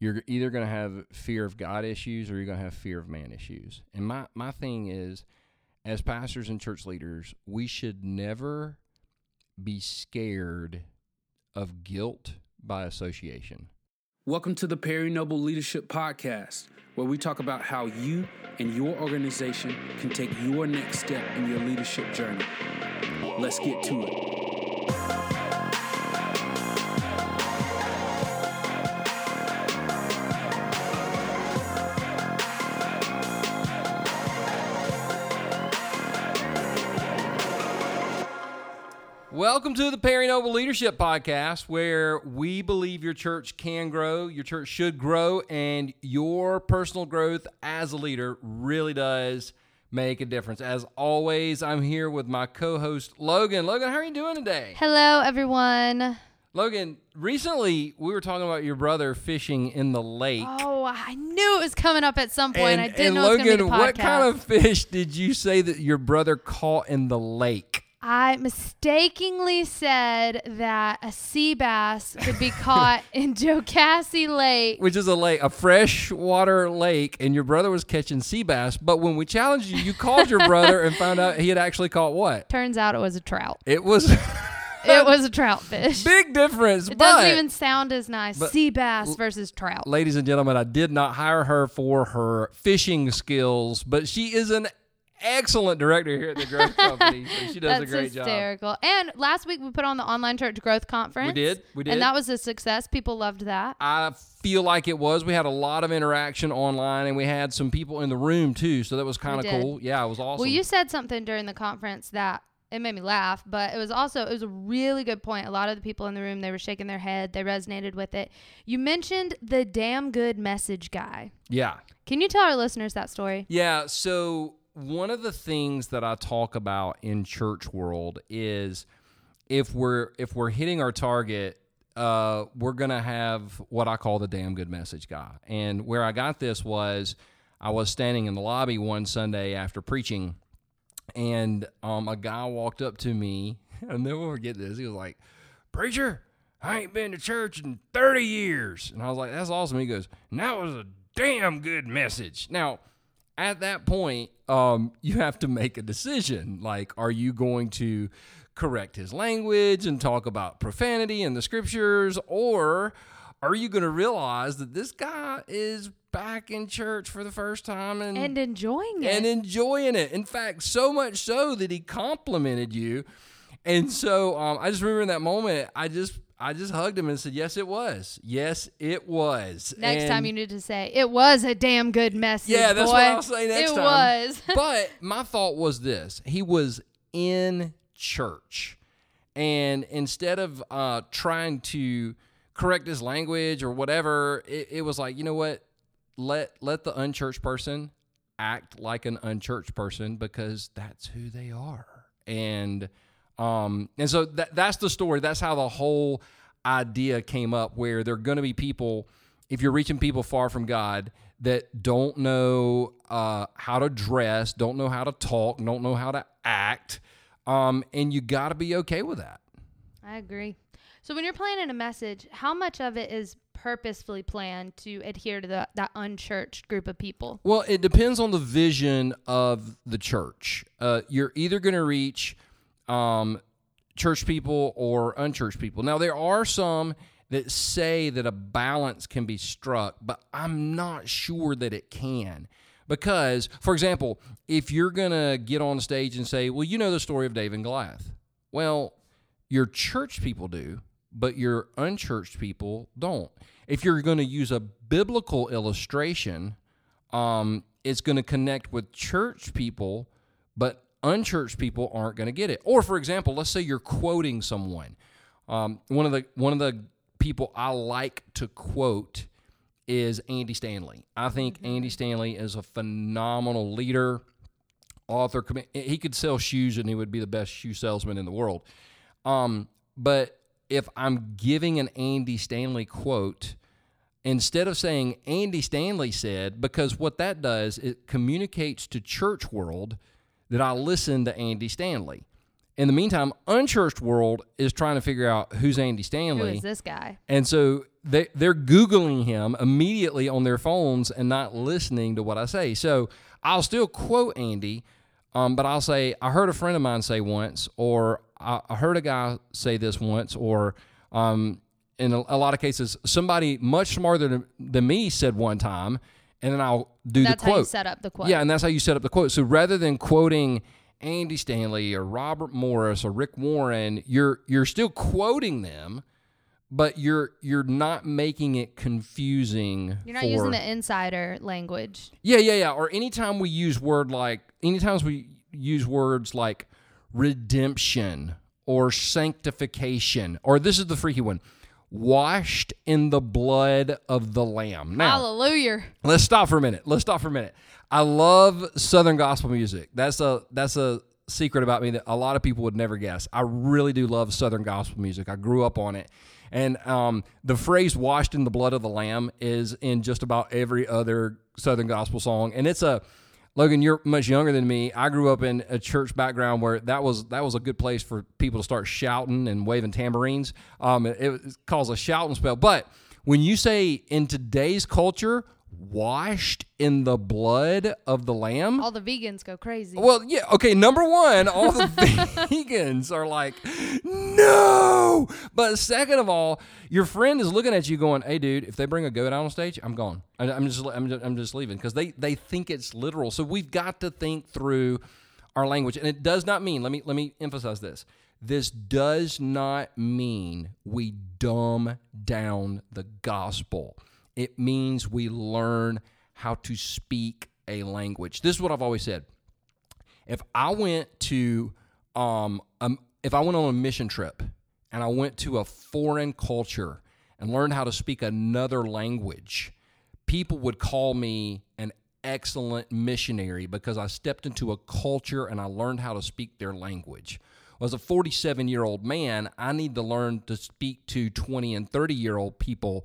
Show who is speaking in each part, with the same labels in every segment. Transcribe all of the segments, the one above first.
Speaker 1: you're either going to have fear of God issues or you're going to have fear of man issues. And my my thing is as pastors and church leaders, we should never be scared of guilt by association.
Speaker 2: Welcome to the Perry Noble Leadership Podcast, where we talk about how you and your organization can take your next step in your leadership journey. Let's get to it.
Speaker 1: Welcome to the Perry Noble Leadership Podcast, where we believe your church can grow, your church should grow, and your personal growth as a leader really does make a difference. As always, I'm here with my co-host Logan. Logan, how are you doing today?
Speaker 3: Hello, everyone.
Speaker 1: Logan, recently we were talking about your brother fishing in the lake.
Speaker 3: Oh, I knew it was coming up at some point.
Speaker 1: and,
Speaker 3: I didn't know it was
Speaker 1: Logan,
Speaker 3: going to be the podcast.
Speaker 1: what kind of fish did you say that your brother caught in the lake?
Speaker 3: I mistakenly said that a sea bass could be caught in Jocassee Lake.
Speaker 1: which is a lake, a freshwater lake, and your brother was catching sea bass. But when we challenged you, you called your brother and found out he had actually caught what?
Speaker 3: Turns out it was a trout.
Speaker 1: It was
Speaker 3: It was a trout fish.
Speaker 1: big difference.
Speaker 3: It doesn't even sound as nice. sea bass versus trout.
Speaker 1: ladies and gentlemen, I did not hire her for her fishing skills, but she is an excellent director here at the Growth Company. So she does
Speaker 3: That's
Speaker 1: a great job.
Speaker 3: hysterical. And last week we put on the online church growth conference.
Speaker 1: We did, we did.
Speaker 3: And that was a success. People loved that.
Speaker 1: I feel like it was. We had a lot of interaction online, and we had some people in the room too. So that was kind of cool. Yeah, it was awesome.
Speaker 3: Well, you said something during the conference that it made me laugh, but it was also it was a really good point. A lot of the people in the room they were shaking their head, they resonated with it. You mentioned the damn good message guy.
Speaker 1: yeah.
Speaker 3: Can you tell our listeners that story?
Speaker 1: Yeah, so one of the things that I talk about in church world is if we're if we're hitting our target, uh, we're gonna have what I call the damn good message guy. And where I got this was I was standing in the lobby one Sunday after preaching, and um, a guy walked up to me. I'll never forget this. He was like, "Preacher, I ain't been to church in 30 years," and I was like, "That's awesome." He goes, "And that was a damn good message." Now at that point, um, you have to make a decision. Like, are you going to correct his language and talk about profanity in the scriptures, or are you going to realize that this guy is back in church for the first time and
Speaker 3: And enjoying it.
Speaker 1: and enjoying it? In fact, so much so that he complimented you. And so um, I just remember in that moment, I just I just hugged him and said, "Yes, it was. Yes, it was."
Speaker 3: Next
Speaker 1: And-
Speaker 3: time you need to say it was a damn good message.
Speaker 1: Yeah, that's
Speaker 3: boy.
Speaker 1: what I'll say next
Speaker 3: it
Speaker 1: time.
Speaker 3: was.
Speaker 1: but my thought was this: he was in church, and instead of uh, trying to correct his language or whatever, it, it was like, you know what? Let let the unchurched person act like an unchurched person because that's who they are, and um, and so that that's the story. That's how the whole idea came up. Where there are going to be people, if you're reaching people far from God, that don't know uh, how to dress, don't know how to talk, don't know how to act, um, and you got to be okay with that.
Speaker 3: I agree. So when you're planning a message, how much of it is purposefully planned to adhere to the, that unchurched group of people?
Speaker 1: Well, it depends on the vision of the church. Uh, you're either going to reach um, church people or unchurched people. Now, there are some that say that a balance can be struck, but I'm not sure that it can. Because, for example, if you're going to get on stage and say, well, you know the story of David and Goliath. Well, your church people do, but your unchurched people don't. If you're going to use a biblical illustration, um, it's going to connect with church people, but unchurched people aren't going to get it. Or, for example, let's say you're quoting someone. Um, one of the one of the people I like to quote is Andy Stanley. I think Andy Stanley is a phenomenal leader, author. He could sell shoes and he would be the best shoe salesman in the world. Um, but if I'm giving an Andy Stanley quote, instead of saying Andy Stanley said, because what that does, it communicates to church world that I listen to Andy Stanley. In the meantime, unchurched world is trying to figure out who's Andy Stanley.
Speaker 3: is this guy?
Speaker 1: And so they they're googling him immediately on their phones and not listening to what I say. So I'll still quote Andy, um, but I'll say I heard a friend of mine say once, or I, I heard a guy say this once, or um, in a, a lot of cases, somebody much smarter than, than me said one time, and then I'll do
Speaker 3: That's
Speaker 1: the
Speaker 3: how you
Speaker 1: quote.
Speaker 3: set up the quote.
Speaker 1: Yeah, and that's how you set up the quote. So rather than quoting Andy Stanley or Robert Morris or Rick Warren, you're you're still quoting them, but you're you're not making it confusing.
Speaker 3: You're not
Speaker 1: for,
Speaker 3: using the insider language.
Speaker 1: Yeah, yeah, yeah. Or anytime we use word like anytime we use words like redemption or sanctification, or this is the freaky one. Washed in the blood of the Lamb. Now,
Speaker 3: Hallelujah.
Speaker 1: Let's stop for a minute. Let's stop for a minute. I love Southern gospel music. That's a that's a secret about me that a lot of people would never guess. I really do love Southern gospel music. I grew up on it. And um, the phrase "washed in the blood of the Lamb" is in just about every other Southern gospel song, and it's a Logan. You're much younger than me. I grew up in a church background where that was that was a good place for people to start shouting and waving tambourines. Um, it, it caused a shouting spell. But when you say in today's culture, washed in the blood of the lamb.
Speaker 3: All the vegans go crazy.
Speaker 1: Well, yeah, okay. Number one, all the vegans are like, no. But second of all, your friend is looking at you, going, "Hey, dude, if they bring a goat out on stage, I'm gone. I'm just, I'm just, I'm just leaving because they they think it's literal. So we've got to think through our language, and it does not mean. Let me let me emphasize this. This does not mean we dumb down the gospel. It means we learn how to speak a language. This is what I've always said. If I went to, um, um, if I went on a mission trip and I went to a foreign culture and learned how to speak another language, people would call me an excellent missionary because I stepped into a culture and I learned how to speak their language. Well, as a 47 year old man, I need to learn to speak to 20 and 30 year old people.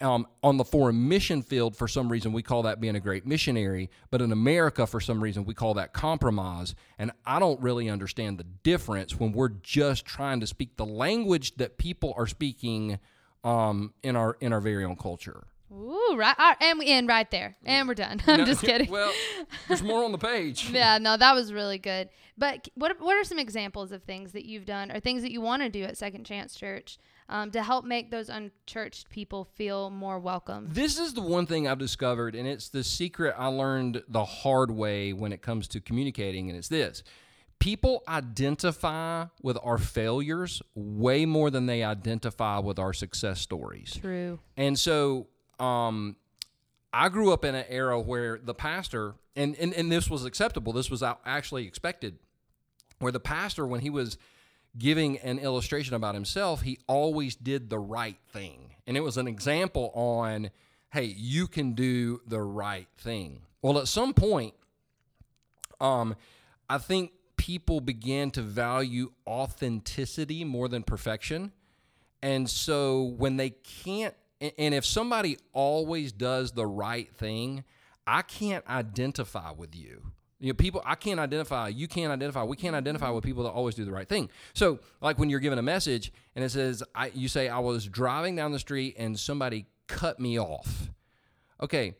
Speaker 1: Um, on the foreign mission field, for some reason, we call that being a great missionary. But in America, for some reason, we call that compromise. And I don't really understand the difference when we're just trying to speak the language that people are speaking um, in our in our very own culture.
Speaker 3: Ooh, right. right, And we end right there. And we're done. I'm
Speaker 1: No,
Speaker 3: just kidding.
Speaker 1: Well, there's more on the page.
Speaker 3: yeah, no, that was really good. But what what are some examples of things that you've done or things that you want to do at Second Chance Church um, to help make those unchurched people feel more welcome?
Speaker 1: This is the one thing I've discovered, and it's the secret I learned the hard way when it comes to communicating, and it's this. People identify with our failures way more than they identify with our success stories.
Speaker 3: True.
Speaker 1: And so um, I grew up in an era where the pastor, and, and, and this was acceptable, this was actually expected, where the pastor, when he was giving an illustration about himself, he always did the right thing. And it was an example on, hey, you can do the right thing. Well, at some point, um, I think people began to value authenticity more than perfection. And so when they can't, and if somebody always does the right thing, I can't identify with you. You know, people, I can't identify, you can't identify, we can't identify with people that always do the right thing. So, like when you're given a message and it says, I, you say, I was driving down the street and somebody cut me off. Okay,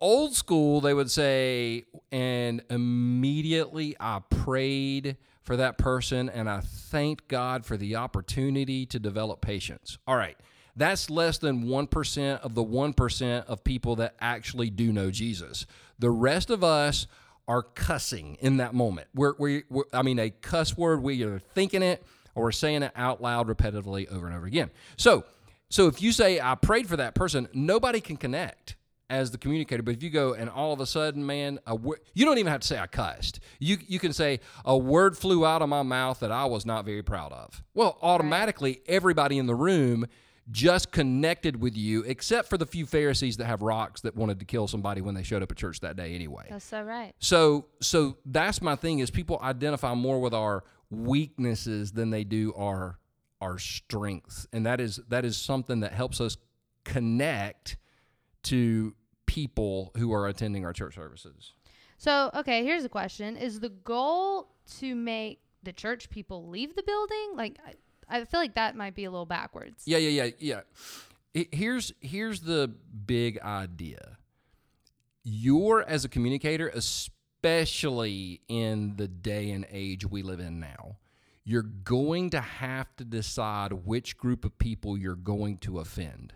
Speaker 1: old school, they would say, and immediately I prayed for that person and I thanked God for the opportunity to develop patience. All right. That's less than 1% of the 1% of people that actually do know Jesus. The rest of us are cussing in that moment. We're, we I mean, a cuss word, we are thinking it or we're saying it out loud repetitively over and over again. So, so if you say, I prayed for that person, nobody can connect as the communicator. But if you go and all of a sudden, man, you don't even have to say I cussed. You you can say a word flew out of my mouth that I was not very proud of. Well, automatically everybody in the room just connected with you, except for the few Pharisees that have rocks that wanted to kill somebody when they showed up at church that day anyway.
Speaker 3: That's so right.
Speaker 1: So so that's my thing is people identify more with our weaknesses than they do our our strengths. And that is that is something that helps us connect to people who are attending our church services.
Speaker 3: So, okay, here's a question: Is the goal to make the church people leave the building? Like, I, feel like that might be a little backwards.
Speaker 1: Yeah, yeah, yeah, yeah. Here's here's the big idea. You're as a communicator, especially in the day and age we live in now, you're going to have to decide which group of people you're going to offend.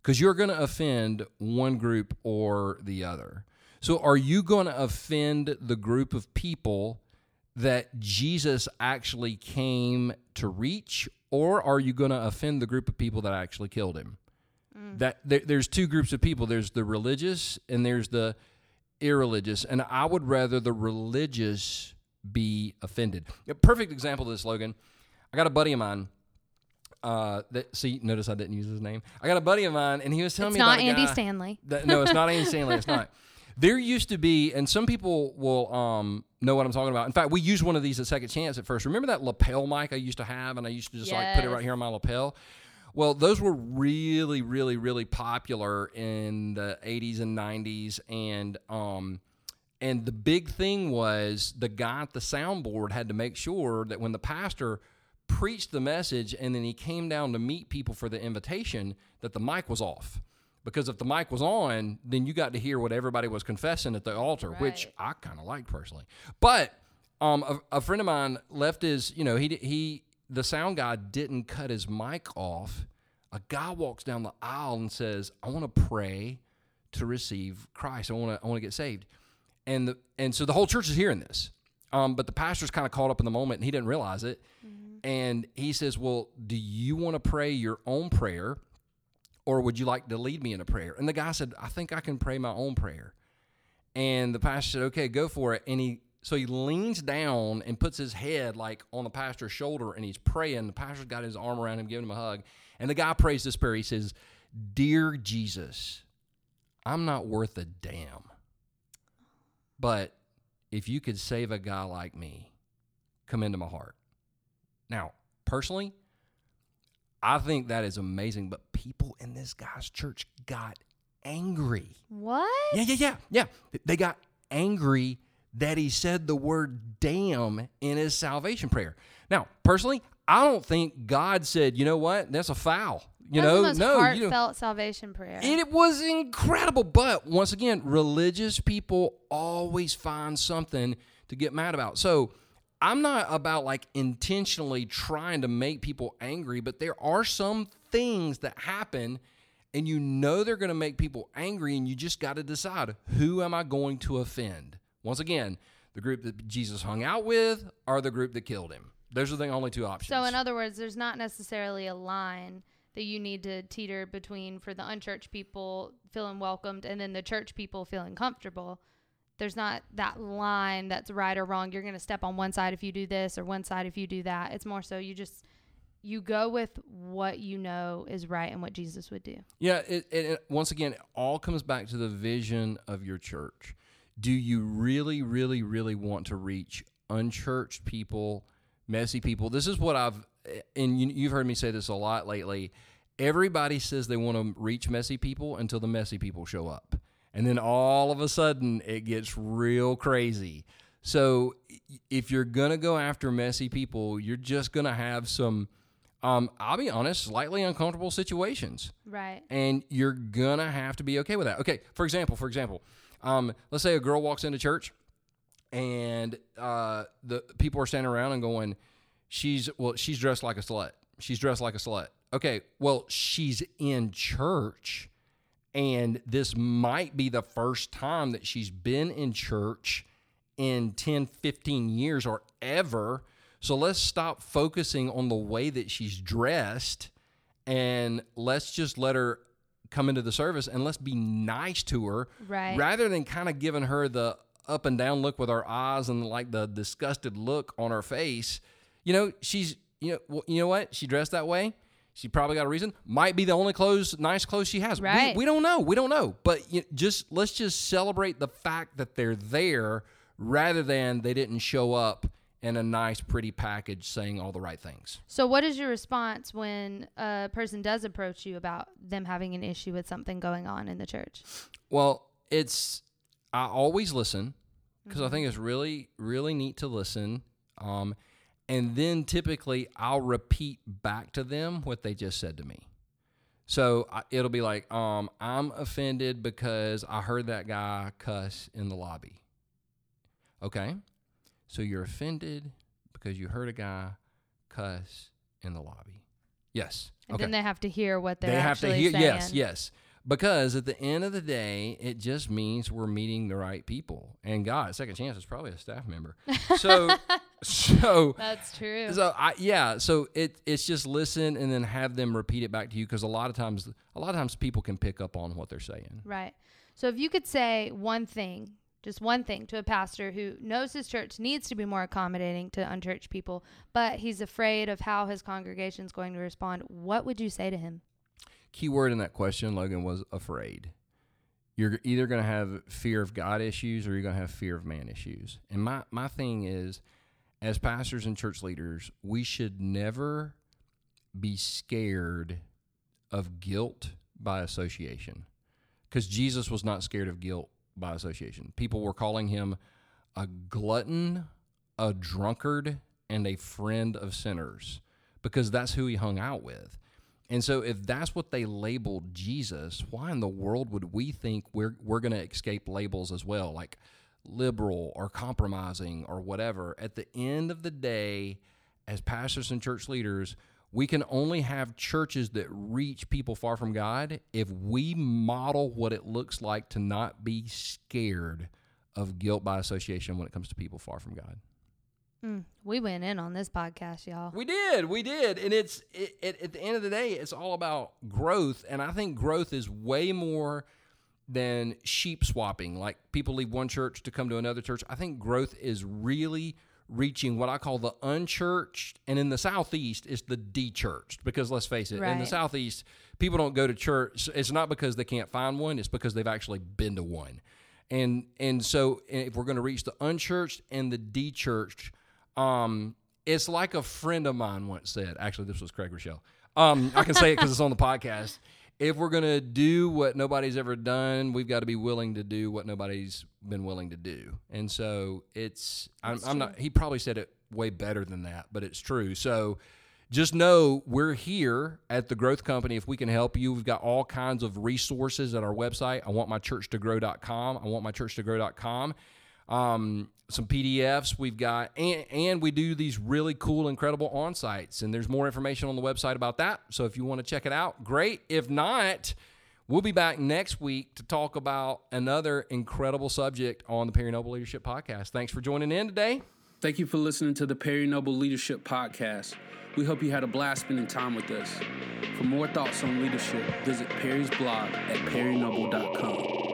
Speaker 1: Because you're going to offend one group or the other. So, are you going to offend the group of people that Jesus actually came to reach, or are you going to offend the group of people that actually killed him? That there, there's two groups of people. There's the religious and there's the irreligious, and I would rather the religious be offended. A perfect example of this, Logan. I got a buddy of mine. Uh, that see, notice I didn't use his name. I got a buddy of mine, and he was telling
Speaker 3: It's
Speaker 1: me
Speaker 3: not Andy Stanley.
Speaker 1: that, no, it's not Andy Stanley. It's not. There used to be, and some people will um, know what I'm talking about. In fact, we used one of these at Second Chance at first. Remember that lapel mic I used to have, and I used to just like put it right here on my lapel. Well, those were really, really, really popular in the 80s and 90s, and um, and the big thing was the guy at the soundboard had to make sure that when the pastor preached the message and then he came down to meet people for the invitation, that the mic was off. Because if the mic was on, then you got to hear what everybody was confessing at the altar, which I kind of like personally. But um, a, a friend of mine left his, you know, he he the sound guy didn't cut his mic off. A guy walks down the aisle and says, "I want to pray to receive Christ. I want to I want to get saved." And the and so the whole church is hearing this. Um, but the pastor's kind of caught up in the moment and he didn't realize it. And he says, "Well, do you want to pray your own prayer, or would you like to lead me in a prayer?" And the guy said, "I think I can pray my own prayer." And the pastor said, "Okay, go for it." And he so he leans down and puts his head like on the pastor's shoulder and he's praying. The pastor's got his arm around him, giving him a hug. And the guy prays this prayer. He says, "Dear Jesus, I'm not worth a damn, but if you could save a guy like me, come into my heart." Now, personally, I think that is amazing. But people in this guy's church got angry.
Speaker 3: What?
Speaker 1: Yeah, yeah, yeah, yeah. They got angry that he said the word damn in his salvation prayer. Now, personally, I don't think God said, you know what, that's a foul. You
Speaker 3: That's
Speaker 1: know,
Speaker 3: the most
Speaker 1: no, you know,
Speaker 3: heartfelt salvation prayer.
Speaker 1: and it was incredible. But once again, religious people always find something to get mad about. So I'm not about like intentionally trying to make people angry, but there are some things that happen and you know they're going to make people angry and you just got to decide who am I going to offend? Once again, the group that Jesus hung out with or the group that killed him. Those are the only two options.
Speaker 3: So, in other words, there's not necessarily a line that you need to teeter between for the unchurched people feeling welcomed and then the church people feeling comfortable. There's not that line that's right or wrong. You're going to step on one side if you do this or one side if you do that. It's more so you just you go with what you know is right and what Jesus would do.
Speaker 1: Yeah, it, it, it- once again, it all comes back to the vision of your church. Do you really, really, really want to reach unchurched people, messy people? This is what I've, and you, you've heard me say this a lot lately. Everybody says they want to reach messy people until the messy people show up. And then all of a sudden, it gets real crazy. So if you're going to go after messy people, you're just going to have some, um, I'll be honest, slightly uncomfortable situations
Speaker 3: Right.
Speaker 1: and you're gonna have to be okay with that. Okay, for example, for example, um, let's say a girl walks into church, and uh, the people are standing around and going, "She's well, she's dressed like a slut. She's dressed like a slut." Okay, well, she's in church, and this might be the first time that she's been in church in 10, 15 years or ever. So let's stop focusing on the way that she's dressed and let's just let her come into the service and let's be nice to her
Speaker 3: Right.
Speaker 1: rather than kind of giving her the up and down look with our eyes and like the disgusted look on her face. You know, she's you know you know what? She dressed that way. She probably got a reason. Might be the only clothes, nice clothes she has. We-
Speaker 3: Right.
Speaker 1: We, don't know. We don't know. But you just let's just celebrate the fact that they're there rather than they didn't show up in a nice, pretty package saying all the right things.
Speaker 3: So, what is your response when a person does approach you about them having an issue with something going on in the church?
Speaker 1: Well, it's I always listen because I think it's really really neat to listen. Um, and then typically I'll repeat back to them what they just said to me. So I, it'll be like, um, I'm offended because I heard that guy cuss in the lobby. Okay. So you're offended because you heard a guy cuss in the lobby. Yes.
Speaker 3: And
Speaker 1: okay.
Speaker 3: then they have to hear what they're
Speaker 1: they have to
Speaker 3: actually
Speaker 1: hear
Speaker 3: saying.
Speaker 1: yes yes because at the end of the day it just means we're meeting the right people and god second chance is probably a staff member so so
Speaker 3: That's true.
Speaker 1: so I, yeah so it it's just listen and then have them repeat it back to you because a lot of times a lot of times people can pick up on what they're saying
Speaker 3: Right. So if you could say one thing, just one thing to a pastor who knows his church needs to be more accommodating to unchurched people, but he's afraid of how his congregation is going to respond, what would you say to him?
Speaker 1: key word in that question logan was afraid you're either going to have fear of god issues or you're going to have fear of man issues and my, my thing is as pastors and church leaders we should never be scared of guilt by association. Because jesus was not scared of guilt by association. People were calling him a glutton a drunkard and a friend of sinners because that's who he hung out with. And so, if that's what they labeled Jesus, why in the world would we think we're we're going to escape labels as well, like liberal or compromising or whatever? At the end of the day, as pastors and church leaders, we can only have churches that reach people far from God if we model what it looks like to not be scared of guilt by association when it comes to people far from God.
Speaker 3: Mm, we went in on this podcast, y'all.
Speaker 1: We did, we did, and it's it, it, at the end of the day, it's all about growth, and I think growth is way more than sheep swapping. Like people leave one church to come to another church. I think growth is really reaching what I call the unchurched, and in the southeast, it's the dechurched. Because let's face it, in the southeast, people don't go to church. It's not because they can't find one; it's because they've actually been to one. And and so if we're going to reach the unchurched and the dechurched, um, it's like a friend of mine once said. Actually, this was Craig Groeschel. Um, I can say it because it's on the podcast. If we're gonna do what nobody's ever done, we've got to be willing to do what nobody's been willing to do. And so it's. I'm, I'm not. He probably said it way better than that, but it's true. So just know we're here at the growth company if we can help you we've got all kinds of resources at our website i want my church to grow.com i want my church to grow.com um, some pdfs we've got and, and we do these really cool incredible on sites and there's more information on the website about that so if you want to check it out great if not we'll be back next week to talk about another incredible subject on the perry noble leadership podcast thanks for joining in today
Speaker 2: Thank you for listening to the Perry Noble Leadership Podcast. We hope you had a blast spending time with us. For more thoughts on leadership, visit Perry's blog at perrynoble.com.